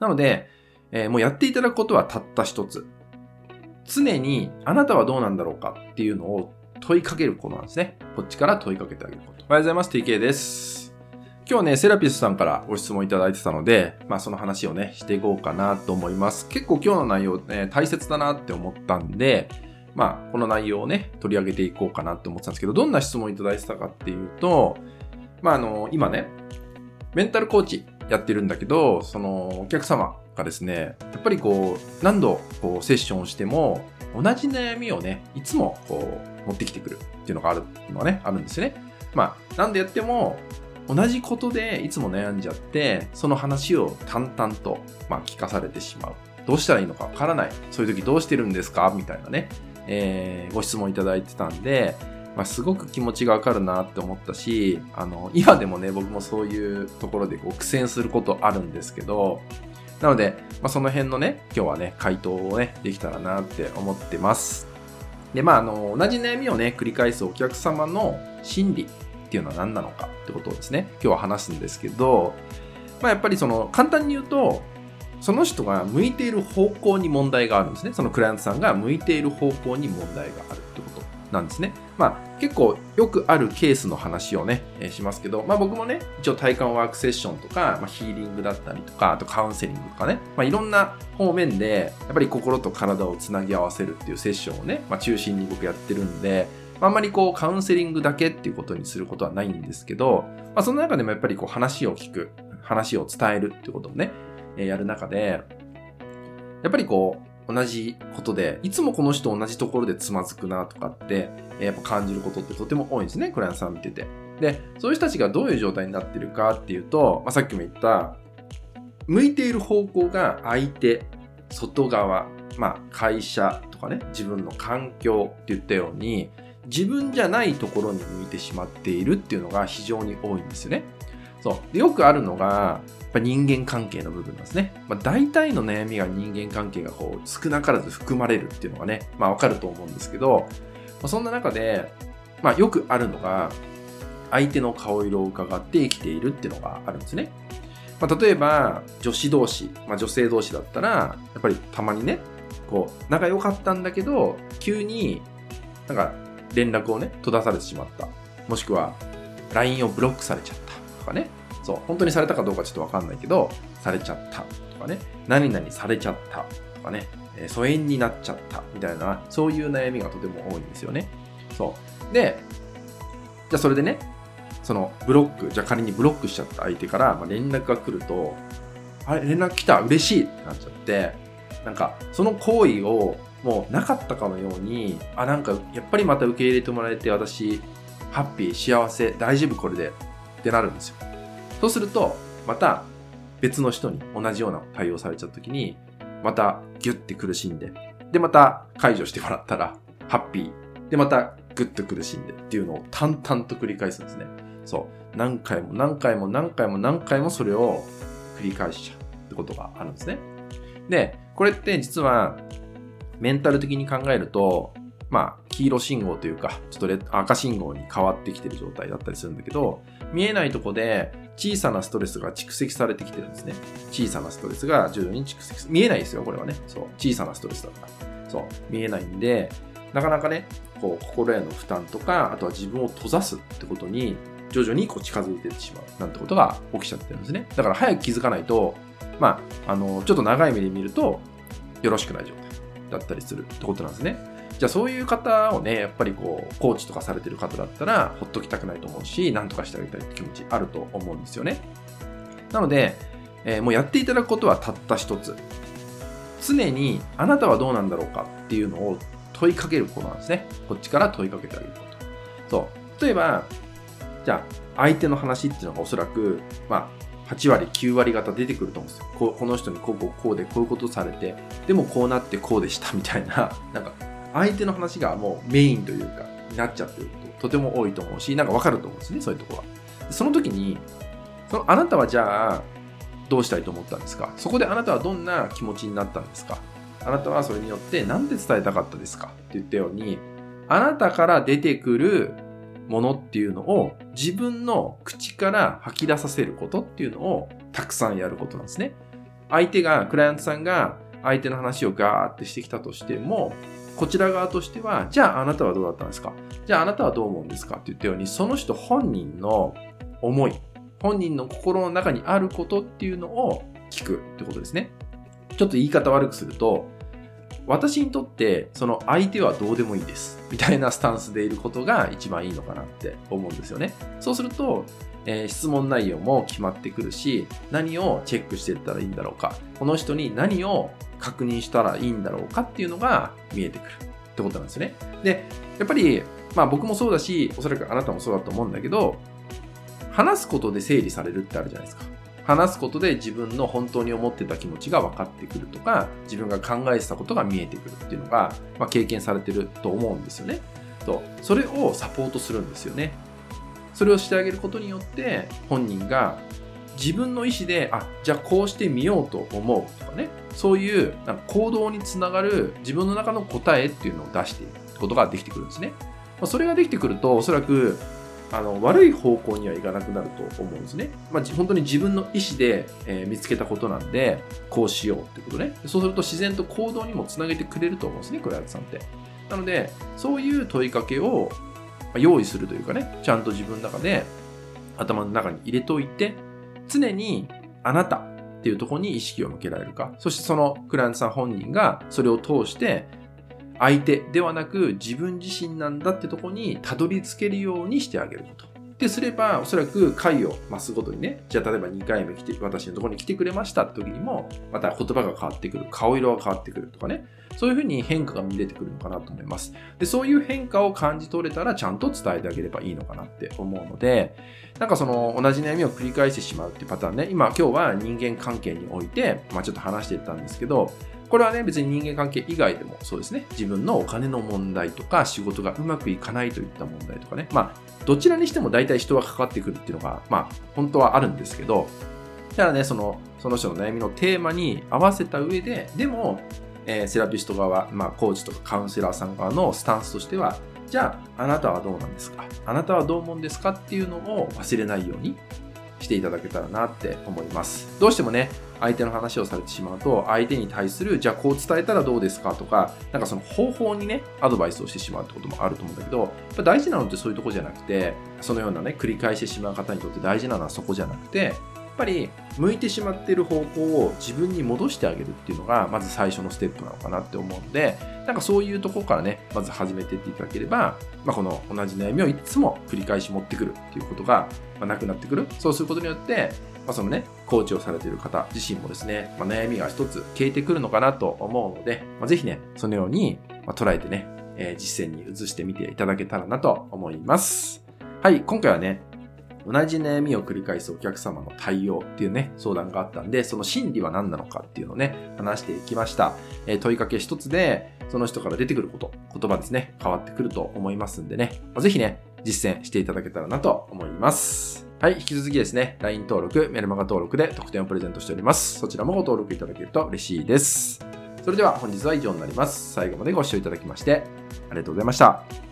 なので、えー、もうやっていただくことはたった一つ。常にあなたはどうなんだろうかっていうのを問いかけることなんですね。こっちから問いかけてあげること。おはようございます。TK です。今日ね、セラピスさんからご質問いただいてたので、まあその話をね、していこうかなと思います。結構今日の内容ね、大切だなって思ったんで、まあこの内容をね、取り上げていこうかなって思ってたんですけど、どんな質問いただいてたかっていうと、まああの、今ね、メンタルコーチやってるんだけど、そのお客様がですね、やっぱりこう、何度こうセッションをしても、同じ悩みをね、いつもこう、持ってきてくるっていうのがあるのはね、あるんですよね。まあ、なんでやっても、同じことでいつも悩んじゃって、その話を淡々と、まあ、聞かされてしまう。どうしたらいいのかわからない。そういう時どうしてるんですか？みたいなね、えー、ご質問いただいてたんで、まあ、すごく気持ちがわかるなって思ったし、あの、今でもね、僕もそういうところでこう苦戦することあるんですけど、なので、まあ、その辺のね、今日はね、回答をね、できたらなって思ってます。で、まあ、あの、同じ悩みをね、繰り返すお客様の心理っていうのは何なのかってことをですね、今日は話すんですけど、まあ、やっぱりその、簡単に言うと、その人が向いている方向に問題があるんですね。そのクライアントさんが向いている方向に問題があるなんですね。まあ、結構よくあるケースの話をね、えー、しますけど、まあ僕もね、一応体感ワークセッションとか、まあ、ヒーリングだったりとか、あとカウンセリングとかね、まあいろんな方面で、やっぱり心と体をつなぎ合わせるっていうセッションをね、まあ中心に僕やってるんで、あんまりこうカウンセリングだけっていうことにすることはないんですけど、まあその中でもやっぱりこう話を聞く、話を伝えるっていうことをね、えー、やる中で、やっぱりこう、同じことで、いつもこの人同じところでつまずくなとかって、やっぱ感じることってとても多いんですね、クライアントさん見てて。で、そういう人たちがどういう状態になってるかっていうと、まあ、さっきも言った、向いている方向が相手、外側、まあ、会社とかね、自分の環境って言ったように、自分じゃないところに向いてしまっているっていうのが非常に多いんですよね。そう。でよくあるのが、ぱ人間関係の部分ですね。まあ、大体の悩みが人間関係がこう少なからず含まれるっていうのがね、まあわかると思うんですけど、まあ、そんな中で、まあよくあるのが、相手の顔色を伺って生きているっていうのがあるんですね。まあ、例えば、女子同士、まあ、女性同士だったら、やっぱりたまにね、こう、仲良かったんだけど、急になんか連絡をね、閉ざされてしまった。もしくは、LINE をブロックされちゃった。とかね。そう、本当にされたかどうかちょっとわかんないけど、されちゃったとかね。何々されちゃったとかね。え、疎遠になっちゃったみたいな、そういう悩みがとても多いんですよね。そう。で、じゃあそれでね、そのブロック、じゃあ仮にブロックしちゃった相手から、ま連絡が来ると、あれ、連絡来た嬉しいってなっちゃって、なんか、その行為をもうなかったかのように、あ、なんか、やっぱりまた受け入れてもらえて、私、ハッピー、幸せ、大丈夫、これで、ってなるんですよ。そうすると、また別の人に同じような対応されちゃった時に、またギュッて苦しんで、で、また解除してもらったら、ハッピー。で、またグッと苦しんでっていうのを淡々と繰り返すんですね。そう。何回も何回も何回も何回もそれを繰り返しちゃうってことがあるんですね。で、これって実はメンタル的に考えると、まあ、黄色信号というか、ちょっと赤信号に変わってきてる状態だったりするんだけど、見えないとこで小さなストレスが蓄積されてきてるんですね。小さなストレスが徐々に蓄積見えないですよ、これはね。そう。小さなストレスだから。そう。見えないんで、なかなかね、こう、心への負担とか、あとは自分を閉ざすってことに、徐々にこう近づいてってしまうなんてことが起きちゃってるんですね。だから早く気づかないと、まあ、あの、ちょっと長い目で見ると、よろしくない状態だったりするってことなんですね。じゃあそういう方をね、やっぱりこう、コーチとかされてる方だったら、ほっときたくないと思うし、なんとかしてあげたいって気持ちあると思うんですよね。なので、えー、もうやっていただくことはたった一つ。常にあなたはどうなんだろうかっていうのを問いかけることなんですね。こっちから問いかけてあげること。そう。例えば、じゃあ、相手の話っていうのがおそらく、まあ、8割、9割方出てくると思うんですよ。ここの人にこうこうこうでこういうことされて、でもこうなってこうでしたみたいな、なんか相手の話がもうメインというか、になっちゃってることとても多いと思うし、なんかわかると思うんですね、そういうとこは。その時に、そのあなたはじゃあ、どうしたいと思ったんですか？そこであなたはどんな気持ちになったんですか？あなたはそれによって何で伝えたかったですか？って言ったように、あなたから出てくるものっていうのを自分の口から吐き出させることっていうのをたくさんやることなんですね。相手が、クライアントさんが相手の話をガーってしてきたとしても、こちら側としては、じゃああなたはどうだったんですか？じゃああなたはどう思うんですか？って言ったように、その人本人の思い、本人の心の中にあることっていうのを聞くってことですね。ちょっと言い方悪くすると、私にとってその相手はどうでもいいです。みたいなスタンスでいることが一番いいのかなって思うんですよね。そうすると、えー、質問内容も決まってくるし、何をチェックしていったらいいんだろうか、この人に何を確認したらいいんだろうかっていうのが見えてくるってことなんですよね。で、やっぱり、まあ僕もそうだし、おそらくあなたもそうだと思うんだけど、話すことで整理されるってあるじゃないですか。話すことで自分の本当に思ってた気持ちが分かってくるとか、自分が考えてたことが見えてくるっていうのが、まあ、経験されてると思うんですよね。と、それをサポートするんですよね。それをしてあげることによって、本人が自分の意思で、あ、じゃあこうしてみようと思うとかね、そういうなんか行動につながる自分の中の答えっていうのを出していくことができてくるんですね。まあ、それができてくると、おそらくあの悪い方向にはいかなくなると思うんですね。まあ、本当に自分の意思で、えー、見つけたことなんで、こうしようってことね。そうすると自然と行動にもつなげてくれると思うんですね、クライアントさんって。なので、そういう問いかけを用意するというかね、ちゃんと自分の中で頭の中に入れておいて、常にあなたっていうところに意識を向けられるか、そしてそのクライアントさん本人がそれを通して相手ではなく自分自身なんだってとこにたどり着けるようにしてあげること。ってすれば、おそらく回を増すごとにね、じゃあ例えば2回目来て、私のところに来てくれましたって時にも、また言葉が変わってくる、顔色が変わってくるとかね、そういうふうに変化が見れてくるのかなと思います。で、そういう変化を感じ取れたらちゃんと伝えてあげればいいのかなって思うので、なんかその同じ悩みを繰り返してしまうっていうパターンね、今今日は人間関係において、まあちょっと話していったんですけど、これはね、別に人間関係以外でもそうですね。自分のお金の問題とか、仕事がうまくいかないといった問題とかね。まあ、どちらにしても大体人は関わってくるっていうのが、まあ、本当はあるんですけど、ただね、その、その人の悩みのテーマに合わせた上で、でも、えー、セラピスト側、まあ、コーチとかカウンセラーさん側のスタンスとしては、じゃあ、あなたはどうなんですか？あなたはどう思うんですか？っていうのを忘れないようにしていただけたらなって思います。どうしてもね、相手の話をされてしまうと、相手に対する、じゃあこう伝えたらどうですかとか、なんかその方法にね、アドバイスをしてしまうってこともあると思うんだけど、やっぱ大事なのってそういうとこじゃなくて、そのようなね、繰り返してしまう方にとって大事なのはそこじゃなくて、ぱり向いてしまっている方向を自分に戻してあげるっていうのが、まず最初のステップなのかなって思うので、なんかそういうとこからね、まず始めていっていただければ、まあ、この同じ悩みをいつも繰り返し持ってくるっていうことが、まなくなってくる。そうすることによって、まあ、そのね、コーチをされている方自身もですね、まあ、悩みが一つ消えてくるのかなと思うので、まあ、ぜひね、そのように、ま捉えてね、え、実践に移してみていただけたらなと思います。はい、今回はね、同じ悩みを繰り返すお客様の対応っていうね、相談があったんで、その心理は何なのかっていうのをね、話していきました。えー、問いかけ一つで、その人から出てくること、言葉ですね、変わってくると思いますんでね、まあ、ぜひね、実践していただけたらなと思います。はい、引き続きですね、LINE 登録、メルマガ登録で特典をプレゼントしております。そちらもご登録いただけると嬉しいです。それでは本日は以上になります。最後までご視聴いただきまして、ありがとうございました。